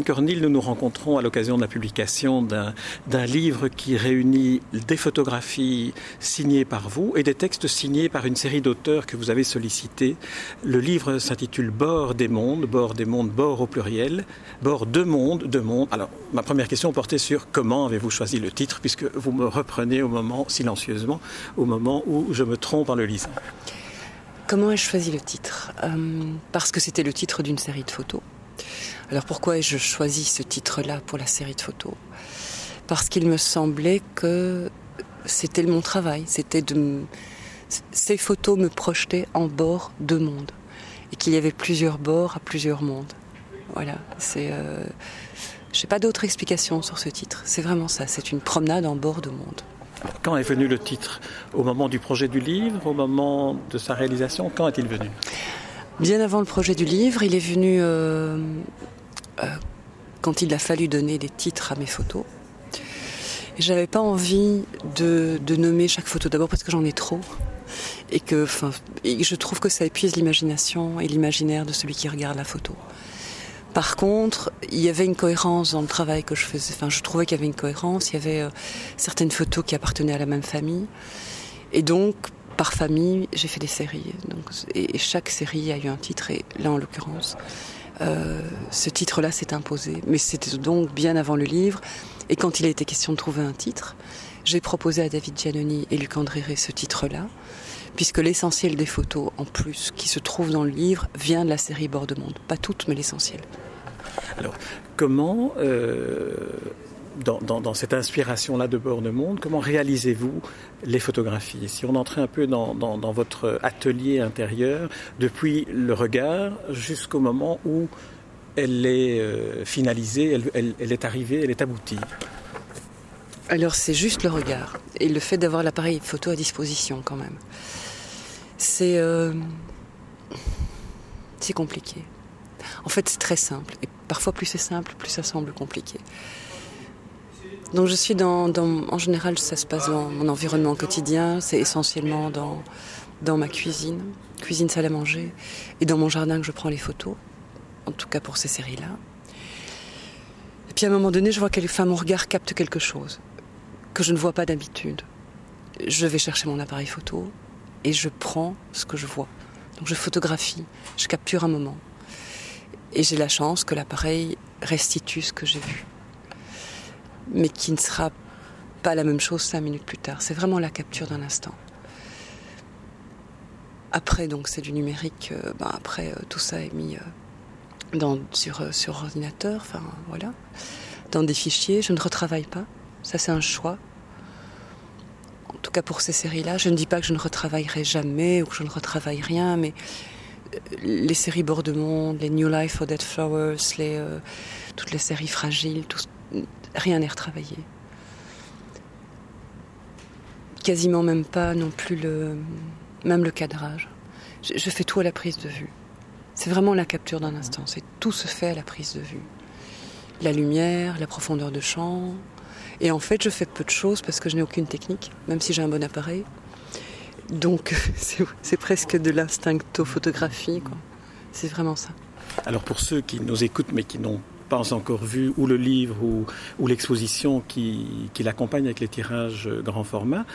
Cornille, nous nous rencontrons à l'occasion de la publication d'un livre qui réunit des photographies signées par vous et des textes signés par une série d'auteurs que vous avez sollicités. Le livre s'intitule Bord des mondes, bord des mondes, bord au pluriel, bord de monde, de monde. Alors, ma première question portait sur comment avez-vous choisi le titre, puisque vous me reprenez au moment, silencieusement, au moment où je me trompe en le lisant. Comment ai-je choisi le titre? Euh, Parce que c'était le titre d'une série de photos. Alors pourquoi ai-je choisi ce titre-là pour la série de photos? Parce qu'il me semblait que c'était mon travail, c'était de ces photos me projetaient en bord de monde et qu'il y avait plusieurs bords à plusieurs mondes. Voilà, c'est euh, je n'ai pas d'autre explication sur ce titre. C'est vraiment ça, c'est une promenade en bord de monde. Quand est venu le titre? Au moment du projet du livre? Au moment de sa réalisation? Quand est-il venu? Bien avant le projet du livre, il est venu euh, euh, quand il a fallu donner des titres à mes photos. J'avais pas envie de, nommer chaque photo d'abord parce que j'en ai trop. Et que je trouve que ça épuise l'imagination et l'imaginaire de celui qui regarde la photo. Par contre, il y avait une cohérence dans le travail que je faisais. Enfin, je trouvais qu'il y avait une cohérence. Il y avait euh, certaines photos qui appartenaient à la même famille. Et donc, par famille, j'ai fait des séries. Et, chaque série a eu un titre. Et là, en l'occurrence, euh, ce titre-là s'est imposé. Mais c'était donc bien avant le livre. Et quand il a été question de trouver un titre, j'ai proposé à David Giannoni et Luc Andréré ce titre-là, puisque l'essentiel des photos, en plus, qui se trouvent dans le livre, vient de la série Bord de Monde. Pas toutes, mais l'essentiel. Alors, comment euh, dans, cette inspiration-là de Bord de Monde, comment réalisez-vous les photographies? Si on entrait un peu dans, votre atelier intérieur, depuis le regard jusqu'au moment où elle est euh, finalisée, elle, est arrivée, elle est aboutie Alors c'est juste le regard et le fait d'avoir l'appareil photo à disposition quand même. C'est euh, c'est compliqué. En fait c'est très simple et parfois plus c'est simple, plus ça semble compliqué. Donc je suis dans, en général, ça se passe dans mon environnement quotidien, c'est essentiellement dans, dans ma cuisine, cuisine salle à manger, et dans mon jardin que je prends les photos, en tout cas pour ces séries-là. Et puis à un moment donné, je vois que mon regard capte quelque chose que je ne vois pas d'habitude. Je vais chercher mon appareil photo et je prends ce que je vois. Donc je photographie, je capture un moment. Et j'ai la chance que l'appareil restitue ce que j'ai vu mais qui ne sera pas la même chose cinq minutes plus tard. C'est vraiment la capture d'un instant. Après, donc, c'est du numérique. Euh, ben, après, euh, tout ça est mis euh, dans, sur, sur ordinateur, enfin, voilà, dans des fichiers. Je ne retravaille pas. Ça, c'est un choix. En tout cas, pour ces séries-là, je ne dis pas que je ne retravaillerai jamais ou que je ne retravaille rien, mais les séries Bord de Monde, les New Life for Dead Flowers, les, toutes les séries fragiles, tout, rien n'est retravaillé. Quasiment même pas non plus le, même le cadrage. Je, fais tout à la prise de vue. C'est vraiment la capture d'un instant. C'est tout se fait à la prise de vue. La lumière, la profondeur de champ. Et en fait, je fais peu de choses parce que je n'ai aucune technique, même si j'ai un bon appareil. Donc, c'est presque de l'instincto-photographie. C'est vraiment ça. Alors, pour ceux qui nous écoutent mais qui n'ont pas encore vu ou le livre ou, l'exposition qui, l'accompagne avec les tirages grand format,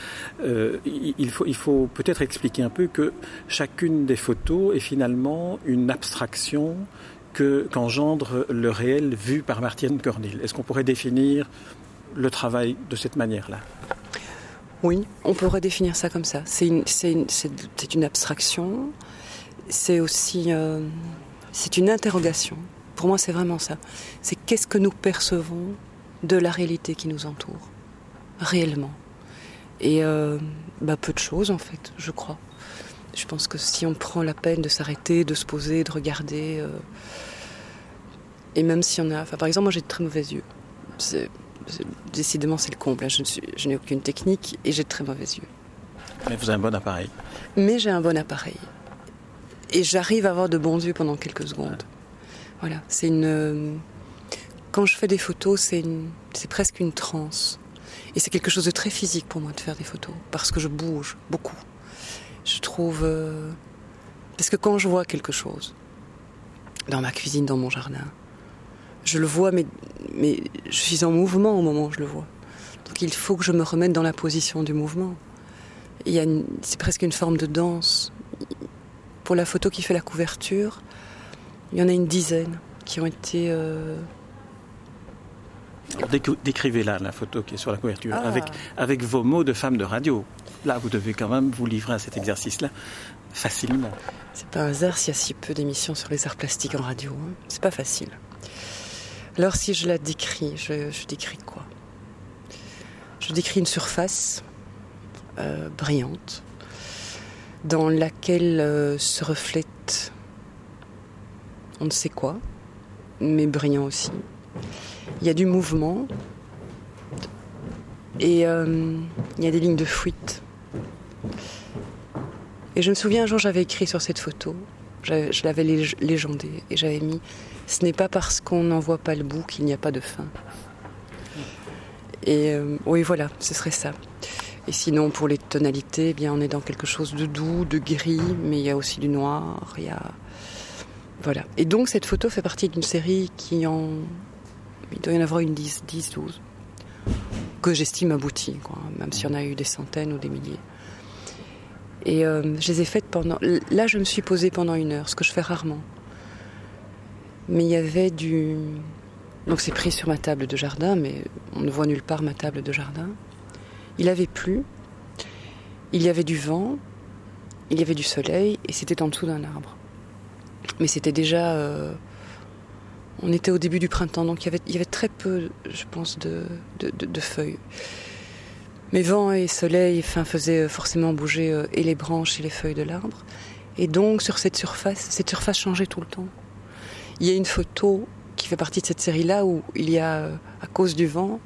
euh, il faut, peut-être expliquer un peu que chacune des photos est finalement une abstraction que, qu'engendre le réel vu par Martine Cornille. Est-ce qu'on pourrait définir le travail de cette manière-là? Oui, on pourrait définir ça comme ça. C'est une, abstraction, c'est aussi euh, une interrogation. Pour moi, c'est vraiment ça. C'est qu'est-ce que nous percevons de la réalité qui nous entoure, réellement. Et euh, bah, peu de choses, en fait, je crois. Je pense que si on prend la peine de s'arrêter, de se poser, de regarder, euh, et même si on a. Enfin, par exemple, moi, j'ai de très mauvais yeux. décidément, c'est le comble. Hein. Je, je n'ai aucune technique et j'ai de très mauvais yeux. Mais vous avez un bon appareil. Mais j'ai un bon appareil. Et j'arrive à avoir de bons yeux pendant quelques secondes. Voilà, c'est une. quand je fais des photos, c'est, presque une transe. Et c'est quelque chose de très physique pour moi de faire des photos, parce que je bouge beaucoup. Je trouve... Euh, parce que quand je vois quelque chose, dans ma cuisine, dans mon jardin, je le vois, mais, mais je suis en mouvement au moment où je le vois. Donc il faut que je me remette dans la position du mouvement. C'est presque une forme de danse. Pour la photo qui fait la couverture, il y en a une dizaine qui ont été... Euh, décrivez-la, la photo qui est sur la couverture, ah. avec, avec vos mots de femme de radio. Là, vous devez quand même vous livrer à cet exercice-là facilement. C'est pas un hasard s'il y a si peu d'émissions sur les arts plastiques en radio. Hein. C'est pas facile. Alors, si je la décris, je, décris quoi? Je décris une surface euh, brillante dans laquelle euh, se reflète on ne sait quoi, mais brillant aussi. Il y a du mouvement et euh, il y a des lignes de fuite. Et je me souviens un jour, j'avais écrit sur cette photo, je l'avais légendée et j'avais mis Ce n'est pas parce qu'on n'en voit pas le bout qu'il n'y a pas de fin. Et euh, oui, voilà, ce serait ça. Et sinon, pour les tonalités, eh bien, on est dans quelque chose de doux, de gris, mais il y a aussi du noir. Il y a. Et donc, cette photo fait partie d'une série qui en il doit y en avoir une 10, 10 12, que j'estime aboutie, quoi, même s'il y en a eu des centaines ou des milliers. Et euh, je les ai faites pendant. Là, je me suis posée pendant une heure, ce que je fais rarement. Mais il y avait du. Donc, c'est pris sur ma table de jardin, mais on ne voit nulle part ma table de jardin. Il avait plu, il y avait du vent, il y avait du soleil, et c'était en dessous d'un arbre. Mais c'était déjà. Euh, on était au début du printemps, donc il y avait, très peu, je pense, de, feuilles. Mais vent et soleil enfin, faisaient forcément bouger euh, et les branches et les feuilles de l'arbre. Et donc, sur cette surface, cette surface changeait tout le temps. Il y a une photo qui fait partie de cette série-là où il y a, euh, à cause du vent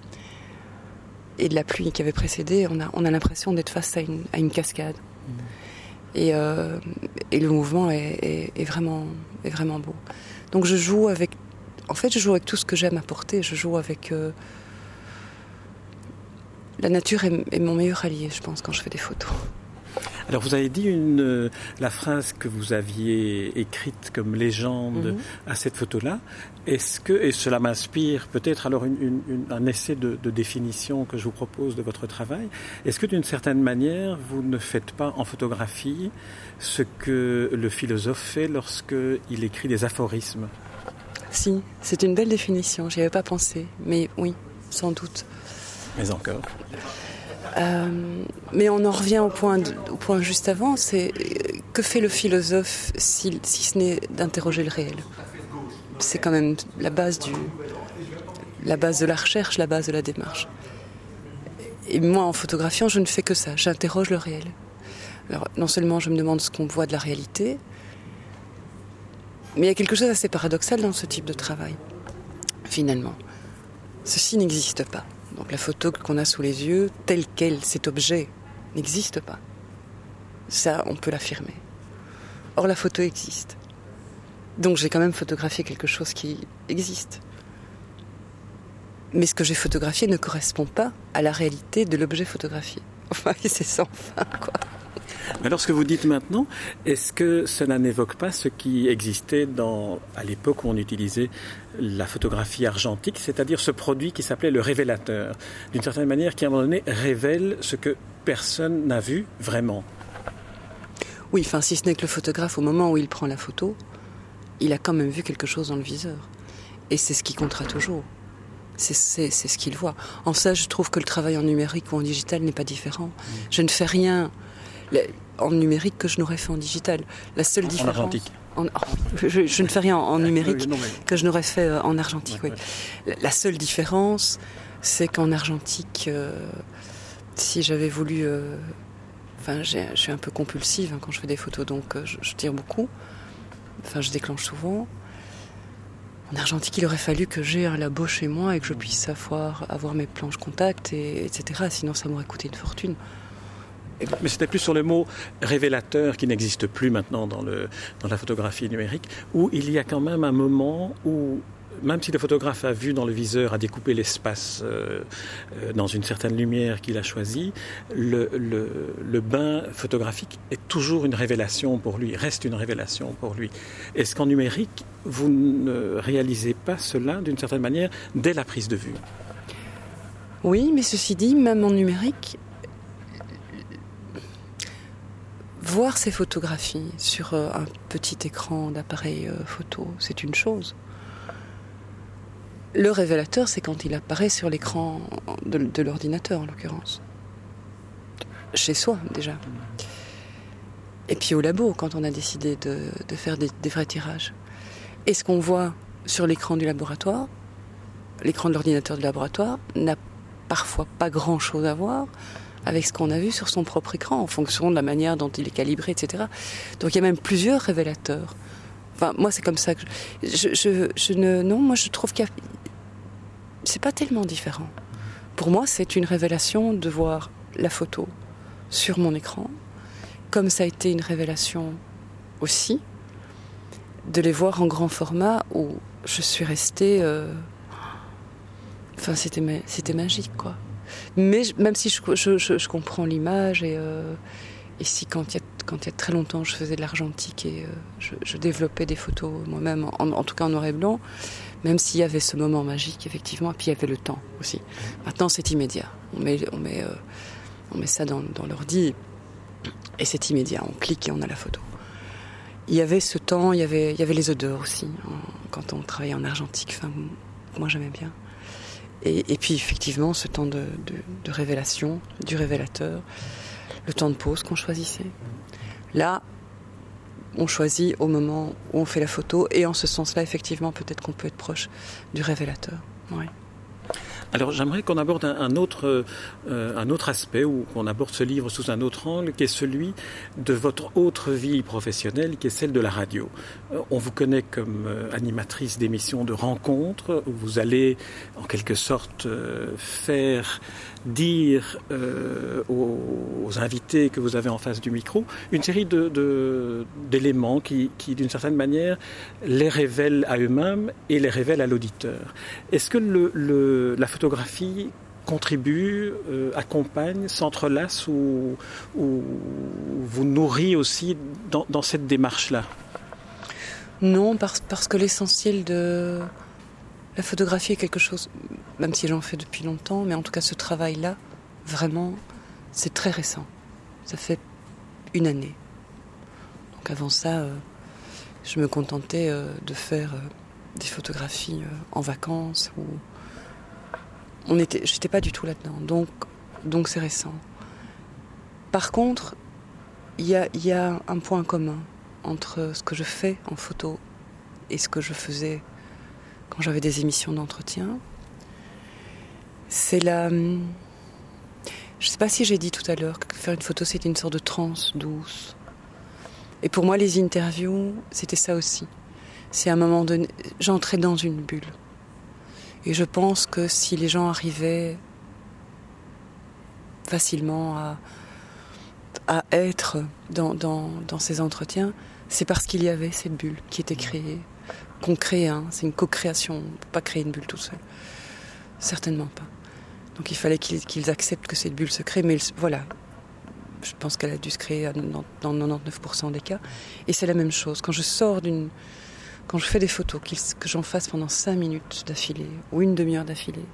et de la pluie qui avait précédé, on a, on a l'impression d'être face à une, cascade. Mmh. Et, euh, et, le mouvement est, est, vraiment, est vraiment beau. Donc je joue avec en fait, je joue avec tout ce que j'aime apporter. Je joue avec. Euh, la nature est, mon meilleur allié, je pense, quand je fais des photos. Alors vous avez dit une, la phrase que vous aviez écrite comme légende mhm. à cette photo-là. Est-ce que, et cela m'inspire peut-être alors un essai de, de, définition que je vous propose de votre travail, est-ce que d'une certaine manière vous ne faites pas en photographie ce que le philosophe fait lorsqu'il écrit des aphorismes? Si, c'est une belle définition, j'y avais pas pensé, mais oui, sans doute. Mais encore euh, mais on en revient au point, au point juste avant, c'est euh, que fait le philosophe si, si ce n'est d'interroger le réel? C'est quand même la base, du, la base de la recherche, la base de la démarche. Et moi, en photographiant, je ne fais que ça, j'interroge le réel. Alors, non seulement je me demande ce qu'on voit de la réalité, mais il y a quelque chose d'assez paradoxal dans ce type de travail, finalement. Ceci n'existe pas. Donc la photo qu'on a sous les yeux, telle qu'elle, cet objet, n'existe pas. Ça, on peut l'affirmer. Or, la photo existe. Donc j'ai quand même photographié quelque chose qui existe. Mais ce que j'ai photographié ne correspond pas à la réalité de l'objet photographié. Enfin, c'est sans fin, quoi. Mais lorsque vous dites maintenant, est-ce que cela n'évoque pas ce qui existait dans, à l'époque où on utilisait la photographie argentique, c'est-à-dire ce produit qui s'appelait le révélateur, d'une certaine manière qui à un moment donné révèle ce que personne n'a vu vraiment? Oui, enfin si ce n'est que le photographe, au moment où il prend la photo, il a quand même vu quelque chose dans le viseur. Et c'est ce qui comptera toujours. C'est ce qu'il voit. En ça, je trouve que le travail en numérique ou en digital n'est pas différent. Mmh. Je ne fais rien en numérique que je n'aurais fait en digital. La seule différence. En argentique. Je, ne fais rien en numérique que je n'aurais fait euh, en argentique. oui. La seule différence, c'est qu'en argentique, euh, si j'avais voulu. Euh, enfin, je suis un peu compulsive hein, quand je fais des photos, donc je, tire beaucoup. Enfin, je déclenche souvent. En argentique, il aurait fallu que j'ai un labo chez moi et que je puisse savoir avoir mes planches contact, et, etc. Sinon, ça m'aurait coûté une fortune. Mais c'était plus sur le mot révélateur qui n'existe plus maintenant dans, le, dans la photographie numérique, où il y a quand même un moment où même si le photographe a vu dans le viseur, a découpé l'espace euh, euh, dans une certaine lumière qu'il a choisie, le, le, bain photographique est toujours une révélation pour lui, reste une révélation pour lui. Est-ce qu'en numérique, vous ne réalisez pas cela d'une certaine manière dès la prise de vue? Oui, mais ceci dit, même en numérique, voir ces photographies sur euh, un petit écran d'appareil euh, photo, c'est une chose. Le révélateur, c'est quand il apparaît sur l'écran de, l'ordinateur, en l'occurrence. Chez soi, déjà. Et puis au labo, quand on a décidé de, faire des, des, vrais tirages. Et ce qu'on voit sur l'écran du laboratoire, l'écran de l'ordinateur du laboratoire, n'a parfois pas grand-chose à voir avec ce qu'on a vu sur son propre écran, en fonction de la manière dont il est calibré, etc. Donc il y a même plusieurs révélateurs. Enfin, moi, c'est comme ça que je, je, ne, non, moi, je trouve qu'il a, c'est pas tellement différent. Pour moi, c'est une révélation de voir la photo sur mon écran, comme ça a été une révélation aussi de les voir en grand format où je suis restée. Euh, enfin, c'était, c'était magique, quoi. Mais même si je, comprends l'image et, euh, et, si quand il, y a, y a très longtemps je faisais de l'argentique et euh, je, développais des photos moi-même, en, tout cas en noir et blanc, même s'il y avait ce moment magique effectivement, et puis il y avait le temps aussi. Maintenant c'est immédiat. On met, on met, euh, on met ça dans, l'ordi et c'est immédiat. On clique et on a la photo. Il y avait ce temps, il y avait, il y avait les odeurs aussi quand on travaillait en argentique. Enfin, moi j'aimais bien. Et, puis effectivement, ce temps de, révélation, du révélateur, le temps de pause qu'on choisissait. Là, on choisit au moment où on fait la photo, et en ce sens-là, effectivement, peut-être qu'on peut être proche du révélateur. Ouais. Alors j'aimerais qu'on aborde un, autre, euh, un autre aspect ou qu'on aborde ce livre sous un autre angle, qui est celui de votre autre vie professionnelle, qui est celle de la radio. Euh, on vous connaît comme euh, animatrice d'émissions de rencontres, où vous allez en quelque sorte faire dire aux, invités que vous avez en face du micro une série d'éléments de, qui, qui d'une certaine manière, les révèlent à eux-mêmes et les révèlent à l'auditeur. Est-ce que le, le, la photographie contribue, euh, accompagne, s'entrelace ou, vous nourrit aussi dans, cette démarche-là? Non, parce, parce que l'essentiel de la photographie est quelque chose, même si j'en fais depuis longtemps, mais en tout cas ce travail-là, vraiment, c'est très récent. Ça fait une année. Donc avant ça, euh, je me contentais euh, de faire des photographies en vacances ou on était, j'étais pas du tout là-dedans. Donc, donc c'est récent. Par contre, il y a, un point commun entre ce que je fais en photo et ce que je faisais quand j'avais des émissions d'entretien. C'est la. Je sais pas si j'ai dit tout à l'heure que faire une photo c'était une sorte de transe douce. Et pour moi, les interviews, c'était ça aussi. C'est à un moment donné, j'entrais dans une bulle. Et je pense que si les gens arrivaient facilement à, à être dans, dans, dans ces entretiens, c'est parce qu'il y avait cette bulle qui était créée, qu'on crée, hein, c'est une co-création, on peut pas créer une bulle tout seul. Certainement pas. Donc il fallait qu'ils acceptent que cette bulle se crée, mais voilà, je pense qu'elle a dû se créer dans 99% des cas. Et c'est la même chose. Quand je sors d'une quand je fais des photos, que j'en fasse pendant 5 minutes d'affilée ou une demi-heure d'affilée,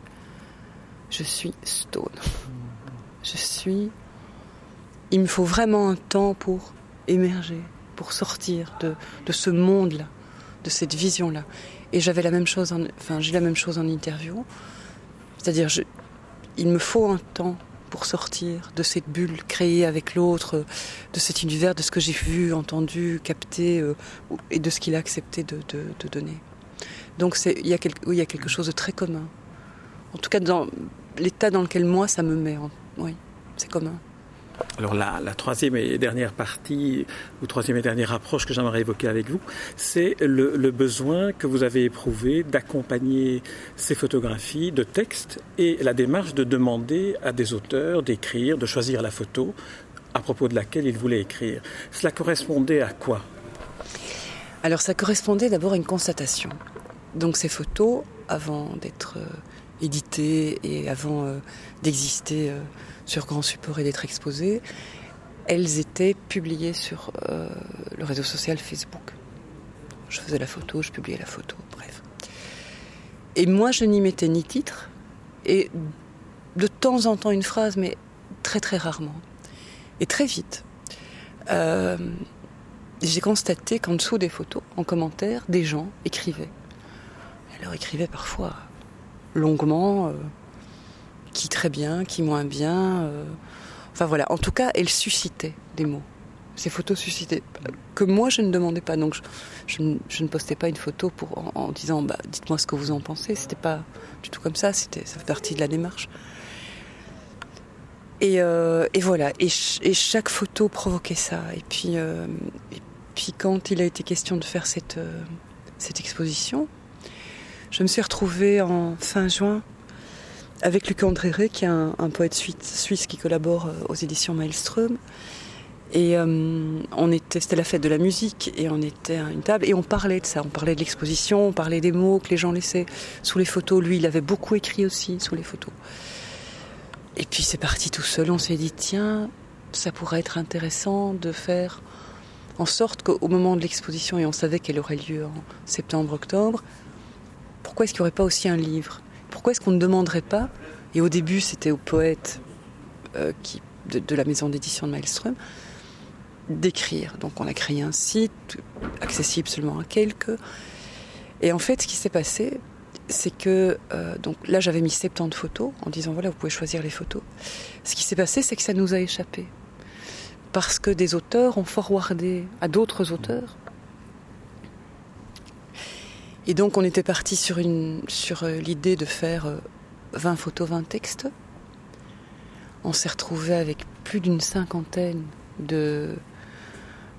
je suis stone. Je suis. Il me faut vraiment un temps pour émerger, pour sortir de, de ce monde-là, de cette vision-là. Et j'avais la même chose, en, enfin j'ai la même chose en interview. C'est-à-dire, il me faut un temps pour sortir de cette bulle créée avec l'autre, de cet univers, de ce que j'ai vu, entendu, capté, euh, et de ce qu'il a accepté de, donner. Donc il y, a il y a quelque chose de très commun. En tout cas, dans l'état dans lequel moi, ça me met. oui, c'est commun. Alors la, troisième et dernière partie, ou troisième et dernière approche que j'aimerais évoquer avec vous, c'est le, besoin que vous avez éprouvé d'accompagner ces photographies de texte et la démarche de demander à des auteurs d'écrire, de choisir la photo à propos de laquelle ils voulaient écrire. Cela correspondait à quoi? Alors ça correspondait d'abord à une constatation Donc ces photos, avant d'être éditées et avant d'exister sur grand support et d'être exposées, elles étaient publiées sur le réseau social Facebook. Je faisais la photo, je publiais la photo, bref. Et moi, je n'y mettais ni titre, et de temps en temps une phrase, mais très très rarement. Et très vite, euh, j'ai constaté qu'en dessous des photos, en commentaire, des gens écrivaient. Alors écrivaient parfois longuement, euh, qui très bien, qui moins bien. Euh, enfin voilà, en tout cas, elles suscitaient des mots ces photos suscitaient que moi je ne demandais pas. Donc je, ne postais pas une photo pour en, disant bah, dites-moi ce que vous en pensez. C'était pas du tout comme ça. C'était ça fait partie de la démarche. Et, euh, voilà. Et, chaque photo provoquait ça. Et puis quand il a été question de faire cette exposition, je me suis retrouvée en fin juin avec Luc André, qui est un, poète suisse, qui collabore aux éditions Maelström. Et euh, on était, c'était la fête de la musique et on était à une table et on parlait de ça. On parlait de l'exposition, on parlait des mots que les gens laissaient sous les photos. Lui, il avait beaucoup écrit aussi sous les photos. Et puis c'est parti tout seul. On s'est dit tiens, ça pourrait être intéressant de faire en sorte qu'au moment de l'exposition, et on savait qu'elle aurait lieu en septembre-octobre, pourquoi est-ce qu'il n'y aurait pas aussi un livre? Pourquoi est-ce qu'on ne demanderait pas? Et au début, c'était au poète euh, de, la maison d'édition de Maelström d'écrire. Donc on a créé un site accessible seulement à quelques. Et en fait, ce qui s'est passé, c'est que euh, donc là j'avais mis 70 photos en disant voilà vous pouvez choisir les photos. Ce qui s'est passé, c'est que ça nous a échappé parce que des auteurs ont forwardé à d'autres auteurs. Et donc on était parti sur sur euh, l'idée de faire 20 euh, photos, 20 textes. On s'est retrouvé avec plus d'une cinquantaine de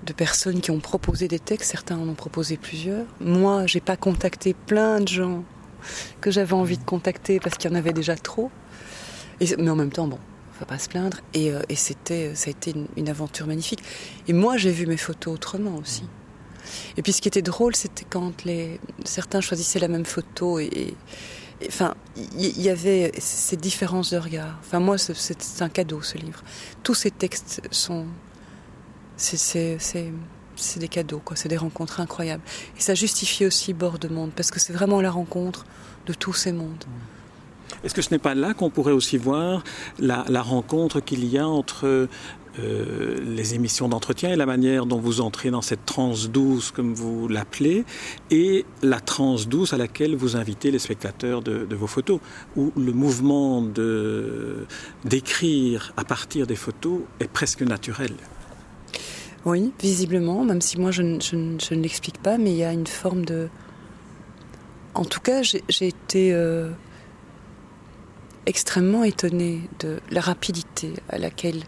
de personnes qui ont proposé des textes, certains en ont proposé plusieurs. Moi, j'ai pas contacté plein de gens que j'avais envie de contacter parce qu'il y en avait déjà trop. mais en même temps, bon, faut pas se plaindre. Et, euh, c'était, ça a été une, aventure magnifique. Et moi, j'ai vu mes photos autrement aussi. Et puis, ce qui était drôle, c'était quand les certains choisissaient la même photo et, enfin, il y, avait ces différences de regard. Enfin, moi, c'est un cadeau ce livre. Tous ces textes sont c'est des cadeaux, quoi. C'est des rencontres incroyables. Et ça justifie aussi Bord de Monde, parce que c'est vraiment la rencontre de tous ces mondes. Est-ce que ce n'est pas là qu'on pourrait aussi voir la, rencontre qu'il y a entre euh, les émissions d'entretien et la manière dont vous entrez dans cette transe douce, comme vous l'appelez, et la transe douce à laquelle vous invitez les spectateurs de, vos photos, où le mouvement d'écrire à partir des photos est presque naturel. Oui, visiblement, même si moi je, ne l'explique pas, mais il y a une forme de... En tout cas, j'ai été euh, extrêmement étonnée de la rapidité à laquelle,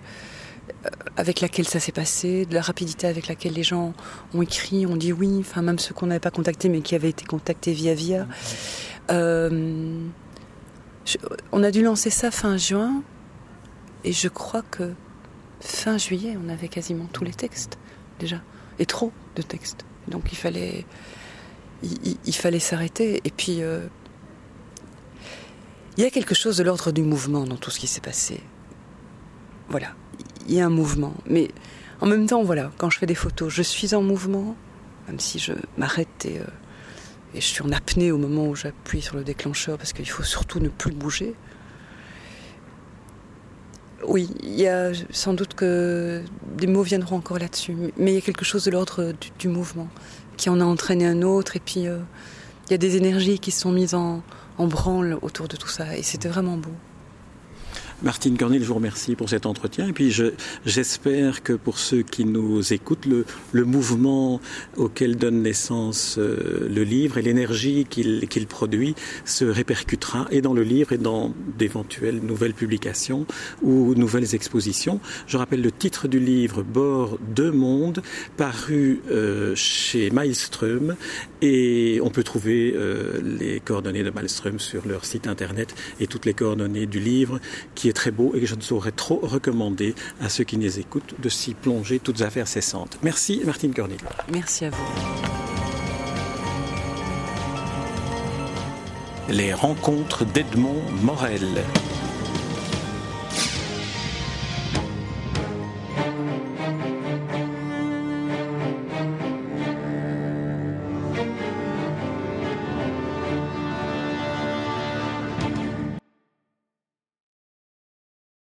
avec laquelle ça s'est passé, de la rapidité avec laquelle les gens ont écrit, ont dit oui, enfin même ceux qu'on n'avait pas contactés mais qui avaient été contactés via via. Euh, on a dû lancer ça fin juin et je crois que fin juillet, on avait quasiment tous les textes déjà, et trop de textes. Donc il fallait, il, fallait s'arrêter. Et puis, euh, il y a quelque chose de l'ordre du mouvement dans tout ce qui s'est passé. Voilà, il y a un mouvement. Mais en même temps, voilà, quand je fais des photos, je suis en mouvement, même si je m'arrête et, euh, et je suis en apnée au moment où j'appuie sur le déclencheur, parce qu'il faut surtout ne plus bouger. Oui, il y a sans doute que des mots viendront encore là-dessus, mais il y a quelque chose de l'ordre du, mouvement qui en a entraîné un autre, et puis euh, il y a des énergies qui sont mises en branle autour de tout ça, et c'était vraiment beau. Martine Cornil, je vous remercie pour cet entretien. Et puis j'espère que pour ceux qui nous écoutent, le, mouvement auquel donne naissance euh, le livre et l'énergie qu'il produit se répercutera et dans le livre et dans d'éventuelles nouvelles publications ou nouvelles expositions. Je rappelle le titre du livre Bord de monde, paru euh, chez Maelström et on peut trouver euh, les coordonnées de Maelström sur leur site internet et toutes les coordonnées du livre qui très beau et que je ne saurais trop recommander à ceux qui nous écoutent de s'y plonger toutes affaires cessantes. Merci Martine Cornil. Merci à vous. Les rencontres d'Edmond Morel.